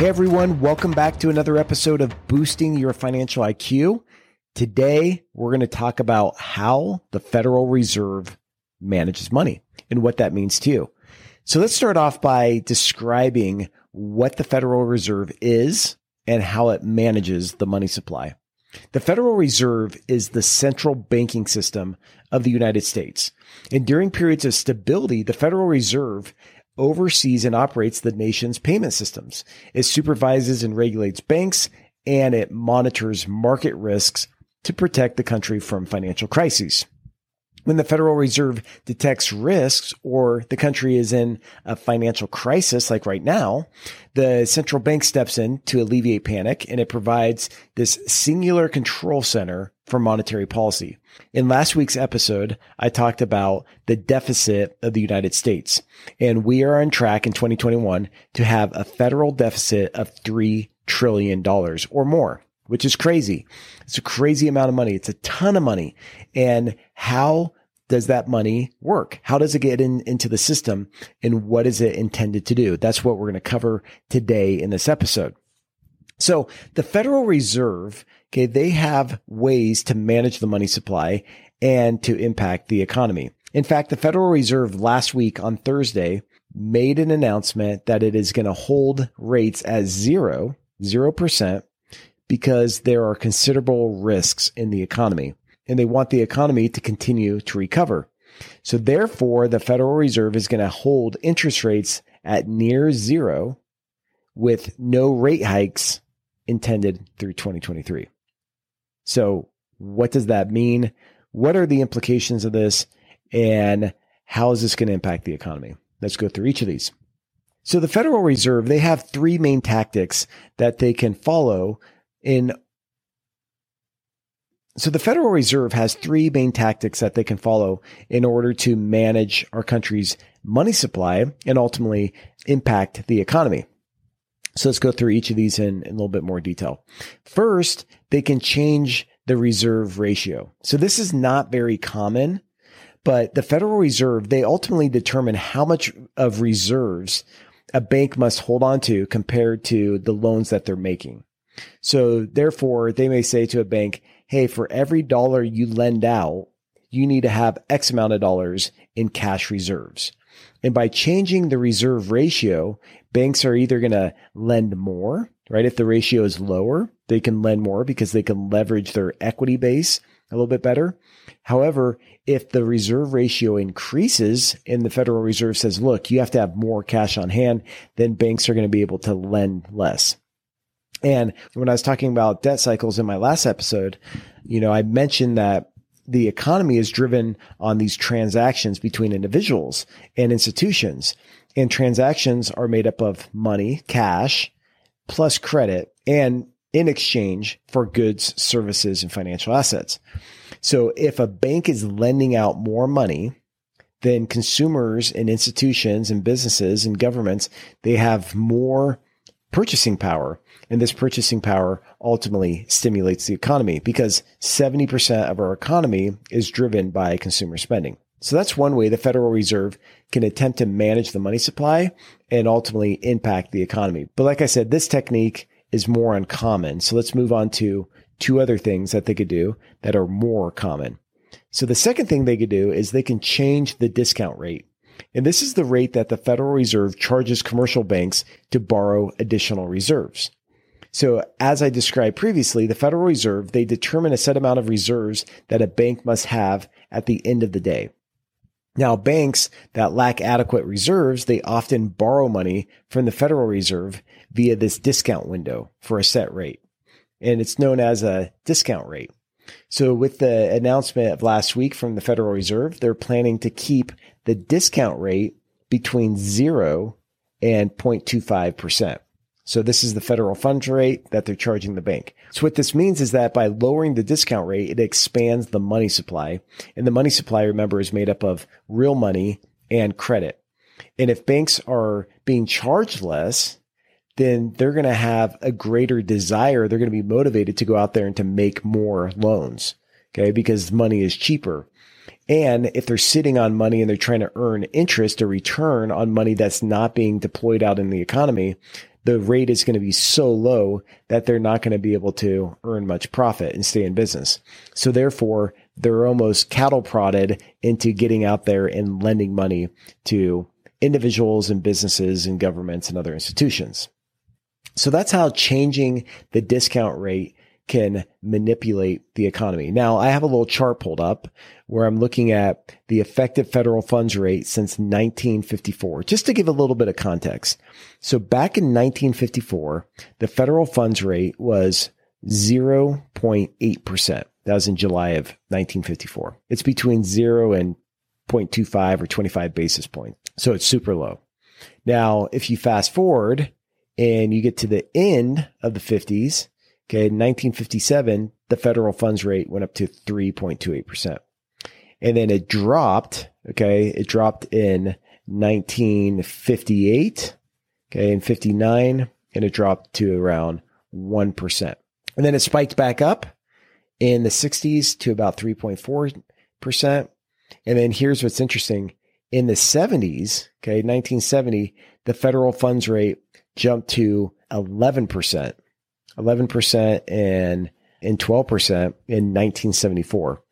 Hey everyone, welcome back to another episode of Boosting Your Financial IQ. Today, we're going to talk about how the Federal Reserve manages money and what that means to you. So let's start off by describing what the Federal Reserve is and how it manages the money supply. The Federal Reserve is the central banking system of the United States. And during periods of stability, the Federal Reserve oversees and operates the nation's payment systems. It supervises and regulates banks and it monitors market risks to protect the country from financial crises. When the Federal Reserve detects risks or the country is in a financial crisis, like right now, the central bank steps in to alleviate panic and it provides this singular control center for monetary policy. In last week's episode, I talked about the deficit of the United States, and we are on track in 2021 to have a federal deficit of $3 trillion or more, which is crazy. It's a crazy amount of money. It's a ton of money. And how does that money work? How does it get in, into the system and what is it intended to do? That's what we're going to cover today in this episode. So the Federal Reserve, okay, they have ways to manage the money supply and to impact the economy. In fact, the Federal Reserve last week on Thursday made an announcement that it is going to hold rates at zero, zero percent, because there are considerable risks in the economy and they want the economy to continue to recover. So therefore, the Federal Reserve is going to hold interest rates at near zero with no rate hikes intended through 2023. So, what does that mean? What are the implications of this? And how is this going to impact the economy? Let's go through each of these. So, the Federal Reserve, they have three main tactics that they can follow in. So, the Federal Reserve has three main tactics that they can follow in order to manage our country's money supply and ultimately impact the economy. So let's go through each of these in, in, a little bit more detail. First, they can change the reserve ratio. So this is not very common, but the Federal Reserve, they ultimately determine how much of reserves a bank must hold on to compared to the loans that they're making. So therefore, they may say to a bank, Hey, for every dollar you lend out, you need to have X amount of dollars in cash reserves. And by changing the reserve ratio, banks are either going to lend more, right? If the ratio is lower, they can lend more because they can leverage their equity base a little bit better. However, if the reserve ratio increases and the Federal Reserve says, look, you have to have more cash on hand, then banks are going to be able to lend less. And when I was talking about debt cycles in my last episode, you know, I mentioned that the economy is driven on these transactions between individuals and institutions. And transactions are made up of money, cash, plus credit, and in exchange for goods, services, and financial assets. So if a bank is lending out more money, then consumers and institutions and businesses and governments, they have more purchasing power. And this purchasing power ultimately stimulates the economy because 70% of our economy is driven by consumer spending. So that's one way the Federal Reserve can attempt to manage the money supply and ultimately impact the economy. But like I said, this technique is more uncommon. So let's move on to two other things that they could do that are more common. So the second thing they could do is they can change the discount rate. And this is the rate that the Federal Reserve charges commercial banks to borrow additional reserves. So as I described previously, the Federal Reserve, they determine a set amount of reserves that a bank must have at the end of the day. Now, banks that lack adequate reserves, they often borrow money from the Federal Reserve via this discount window for a set rate. And it's known as a discount rate. So with the announcement of last week from the Federal Reserve, they're planning to keep the discount rate between zero and 0.25%. So this is the federal funds rate that they're charging the bank. So what this means is that by lowering the discount rate, it expands the money supply. And the money supply, remember, is made up of real money and credit. And if banks are being charged less, then they're going to have a greater desire. They're going to be motivated to go out there and to make more loans. Okay. Because money is cheaper. And if they're sitting on money and they're trying to earn interest or return on money that's not being deployed out in the economy, the rate is going to be so low that they're not going to be able to earn much profit and stay in business. So therefore, they're almost cattle prodded into getting out there and lending money to individuals and businesses and governments and other institutions. So that's how changing the discount rate can manipulate the economy. Now, I have a little chart pulled up where I'm looking at the effective federal funds rate since 1954, just to give a little bit of context. So back in 1954, the federal funds rate was 0.8%. That was in July of 1954. It's between 0 and 0.25 or 25 basis points. So it's super low. Now, if you fast forward and you get to the end of the 50s, okay, in 1957, the federal funds rate went up to 3.28%. And then it dropped, okay, it dropped in 1958, okay, in 59, and it dropped to around 1%. And then it spiked back up in the 60s to about 3.4%. And then here's what's interesting. In the 70s, okay, 1970, the federal funds rate jumped to 11%, 11% and, and 12% in 1974.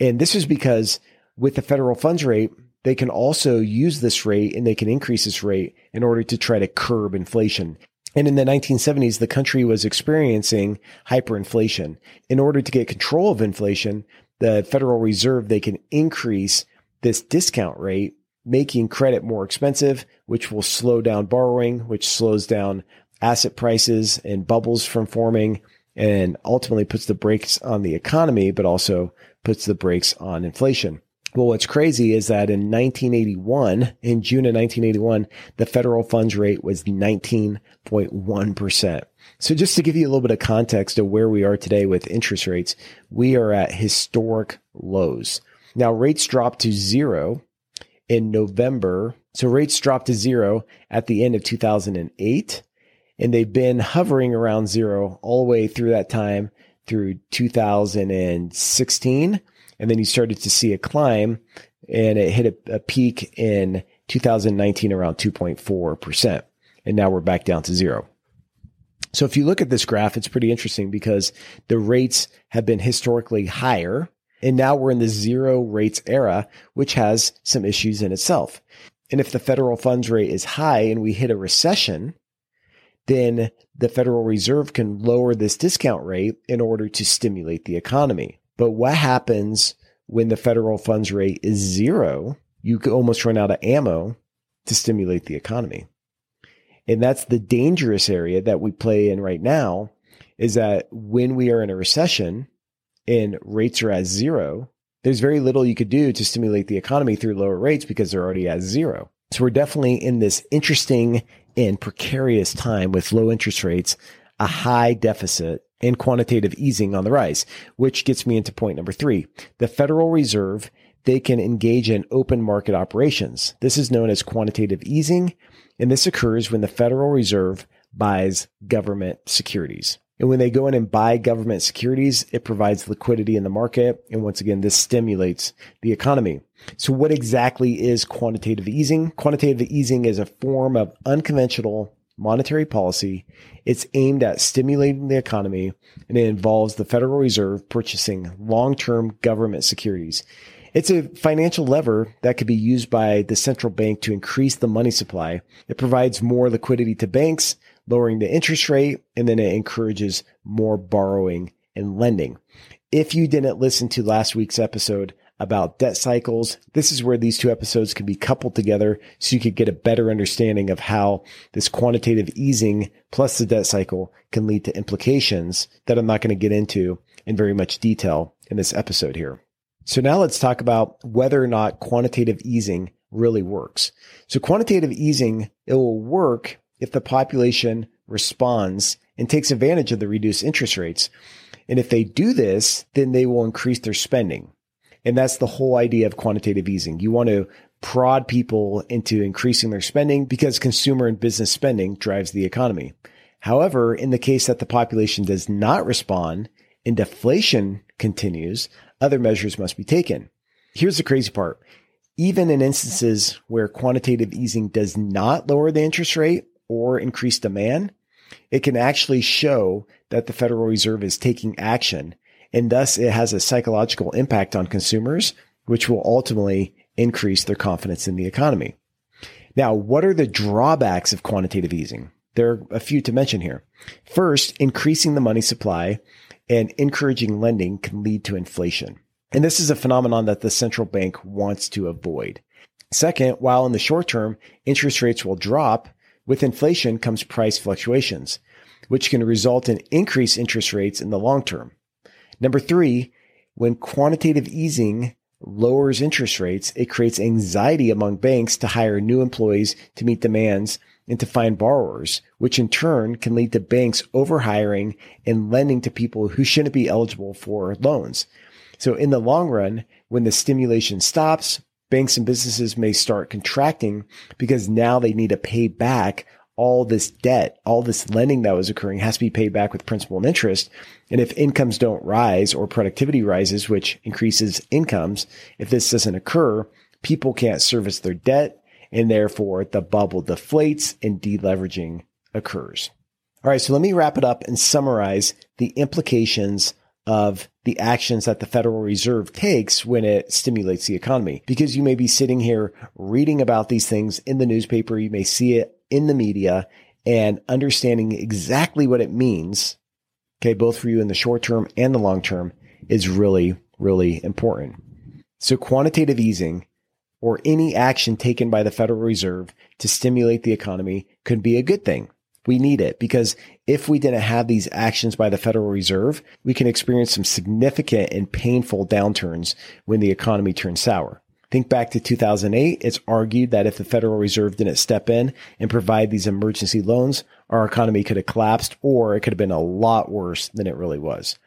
And this is because with the federal funds rate, they can also use this rate and they can increase this rate in order to try to curb inflation. And in the 1970s, the country was experiencing hyperinflation. In order to get control of inflation, the Federal Reserve, they can increase this discount rate, making credit more expensive, which will slow down borrowing, which slows down asset prices and bubbles from forming and ultimately puts the brakes on the economy, but also puts the brakes on inflation. Well, what's crazy is that in 1981, in June of 1981, the federal funds rate was 19.1%. So just to give you a little bit of context of where we are today with interest rates, we are at historic lows. Now rates dropped to zero in November. So rates dropped to zero at the end of 2008 and they've been hovering around zero all the way through that time through 2016 and then you started to see a climb and it hit a, a peak in 2019 around 2.4%. And now we're back down to zero. So if you look at this graph, it's pretty interesting because the rates have been historically higher. And now we're in the zero rates era, which has some issues in itself. And if the federal funds rate is high and we hit a recession, then the Federal Reserve can lower this discount rate in order to stimulate the economy. But what happens when the federal funds rate is zero? You could almost run out of ammo to stimulate the economy. And that's the dangerous area that we play in right now is that when we are in a recession and rates are at zero, there's very little you could do to stimulate the economy through lower rates because they're already at zero. So we're definitely in this interesting and precarious time with low interest rates, a high deficit, and quantitative easing on the rise, which gets me into point number three. The Federal Reserve, they can engage in open market operations. This is known as quantitative easing, and this occurs when the Federal Reserve buys government securities. And when they go in and buy government securities, it provides liquidity in the market. And once again, this stimulates the economy. So what exactly is quantitative easing? Quantitative easing is a form of unconventional monetary policy. It's aimed at stimulating the economy and it involves the Federal Reserve purchasing long-term government securities. It's a financial lever that could be used by the central bank to increase the money supply. It provides more liquidity to banks, lowering the interest rate, and then it encourages more borrowing and lending. If you didn't listen to last week's episode, about debt cycles. This is where these two episodes can be coupled together so you could get a better understanding of how this quantitative easing plus the debt cycle can lead to implications that I'm not going to get into in very much detail in this episode here. So now let's talk about whether or not quantitative easing really works. So quantitative easing, it will work if the population responds and takes advantage of the reduced interest rates. And if they do this, then they will increase their spending. And that's the whole idea of quantitative easing. You want to prod people into increasing their spending because consumer and business spending drives the economy. However, in the case that the population does not respond and deflation continues, other measures must be taken. Here's the crazy part. Even in instances where quantitative easing does not lower the interest rate, or increase demand, it can actually show that the Federal Reserve is taking action. And thus it has a psychological impact on consumers, which will ultimately increase their confidence in the economy. Now, what are the drawbacks of quantitative easing? There are a few to mention here. First, increasing the money supply and encouraging lending can lead to inflation. And this is a phenomenon that the central bank wants to avoid. Second, while in the short term, interest rates will drop, with inflation comes price fluctuations, which can result in increased interest rates in the long term. Number three, when quantitative easing lowers interest rates, it creates anxiety among banks to hire new employees to meet demands and to find borrowers, which in turn can lead to banks overhiring and lending to people who shouldn't be eligible for loans. So in the long run, when the stimulation stops, banks and businesses may start contracting because now they need to pay back all this debt, all this lending that was occurring has to be paid back with principal and interest. And if incomes don't rise or productivity rises, which increases incomes, if this doesn't occur, people can't service their debt and therefore the bubble deflates and deleveraging occurs. All right. So let me wrap it up and summarize the implications of the actions that the Federal Reserve takes when it stimulates the economy. Because you may be sitting here reading about these things in the newspaper. You may see it in the media and understanding exactly what it means. Okay. Both for you in the short term and the long term is really, really important. So quantitative easing or any action taken by the Federal Reserve to stimulate the economy could be a good thing. We need it because if we didn't have these actions by the Federal Reserve, we can experience some significant and painful downturns when the economy turns sour. Think back to 2008. It's argued that if the Federal Reserve didn't step in and provide these emergency loans, our economy could have collapsed or it could have been a lot worse than it really was.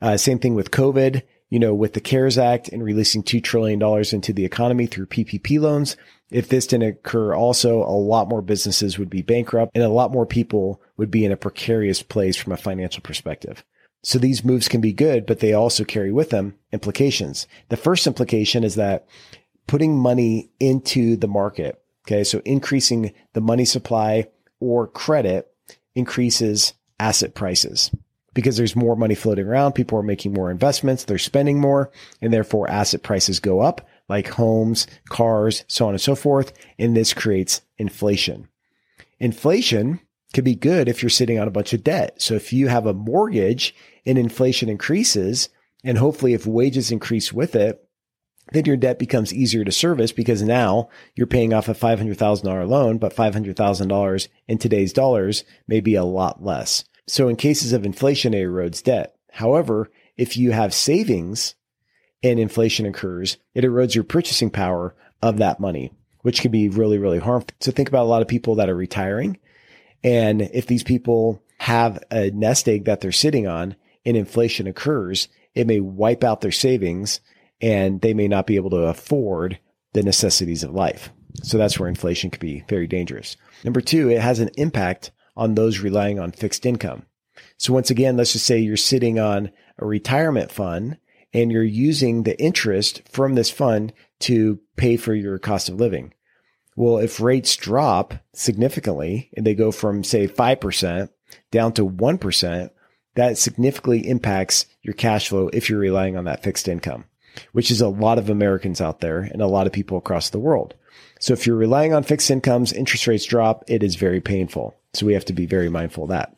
Uh, same thing with COVID. You know, with the CARES Act and releasing $2 trillion into the economy through PPP loans, if this didn't occur, also a lot more businesses would be bankrupt and a lot more people would be in a precarious place from a financial perspective. So these moves can be good, but they also carry with them implications. The first implication is that putting money into the market, okay, so increasing the money supply or credit increases asset prices because there's more money floating around. People are making more investments. They're spending more and therefore asset prices go up like homes, cars, so on and so forth. And this creates inflation. Inflation could be good if you're sitting on a bunch of debt. So if you have a mortgage and inflation increases, and hopefully if wages increase with it, then your debt becomes easier to service because now you're paying off a $500,000 loan, but $500,000 in today's dollars may be a lot less. So in cases of inflation, it erodes debt. However, if you have savings and inflation occurs, it erodes your purchasing power of that money, which can be really, really harmful. So think about a lot of people that are retiring. And if these people have a nest egg that they're sitting on and inflation occurs, it may wipe out their savings and they may not be able to afford the necessities of life. So that's where inflation can be very dangerous. Number two, it has an impact on those relying on fixed income. So once again, let's just say you're sitting on a retirement fund and you're using the interest from this fund to pay for your cost of living. Well, if rates drop significantly and they go from say 5% down to 1%, that significantly impacts your cash flow if you're relying on that fixed income, which is a lot of Americans out there and a lot of people across the world. So if you're relying on fixed incomes, interest rates drop, it is very painful. So we have to be very mindful of that.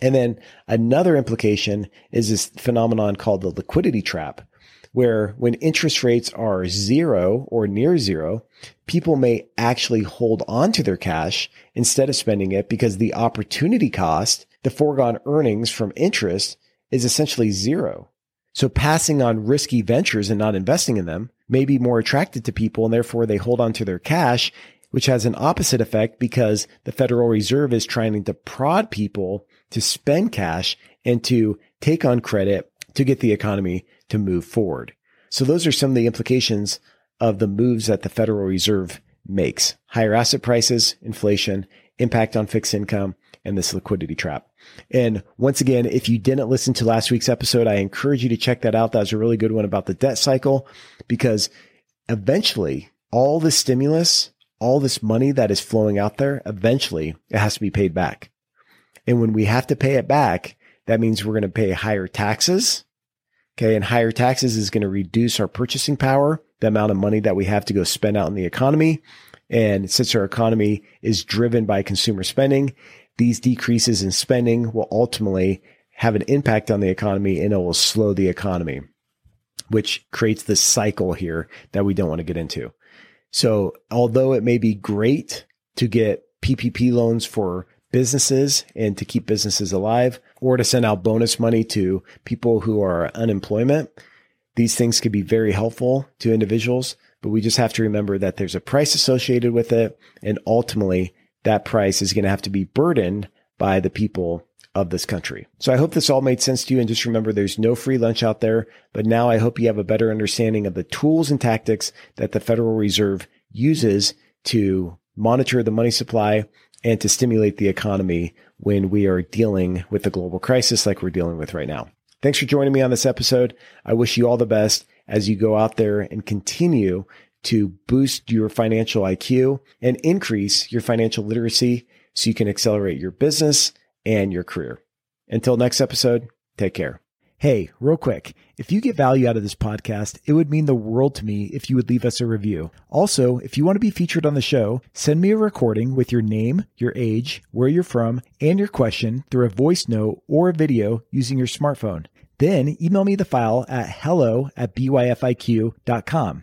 And then another implication is this phenomenon called the liquidity trap, where when interest rates are zero or near zero, people may actually hold on to their cash instead of spending it because the opportunity cost, the foregone earnings from interest is essentially zero. So passing on risky ventures and not investing in them may be more attracted to people and therefore they hold on to their cash, which has an opposite effect because the Federal Reserve is trying to prod people to spend cash and to take on credit to get the economy to move forward. So those are some of the implications of the moves that the Federal Reserve makes. Higher asset prices, inflation, impact on fixed income, and this liquidity trap. And once again, if you didn't listen to last week's episode, I encourage you to check that out. That was a really good one about the debt cycle because eventually all the stimulus, all this money that is flowing out there, eventually it has to be paid back. And when we have to pay it back, that means we're going to pay higher taxes. Okay. And higher taxes is going to reduce our purchasing power, the amount of money that we have to go spend out in the economy. And since our economy is driven by consumer spending, these decreases in spending will ultimately have an impact on the economy and it will slow the economy, which creates this cycle here that we don't want to get into. So although it may be great to get PPP loans for businesses and to keep businesses alive or to send out bonus money to people who are unemployment, these things could be very helpful to individuals, but we just have to remember that there's a price associated with it. And ultimately that price is going to have to be burdened by the people of this country. So I hope this all made sense to you. And just remember, there's no free lunch out there. But now I hope you have a better understanding of the tools and tactics that the Federal Reserve uses to monitor the money supply and to stimulate the economy when we are dealing with the global crisis like we're dealing with right now. Thanks for joining me on this episode. I wish you all the best as you go out there and continue to boost your financial IQ and increase your financial literacy so you can accelerate your business and your career. Until next episode, take care. Hey, real quick, if you get value out of this podcast, it would mean the world to me if you would leave us a review. Also, if you want to be featured on the show, send me a recording with your name, your age, where you're from, and your question through a voice note or a video using your smartphone. Then email me the file at hello at byfiq.com.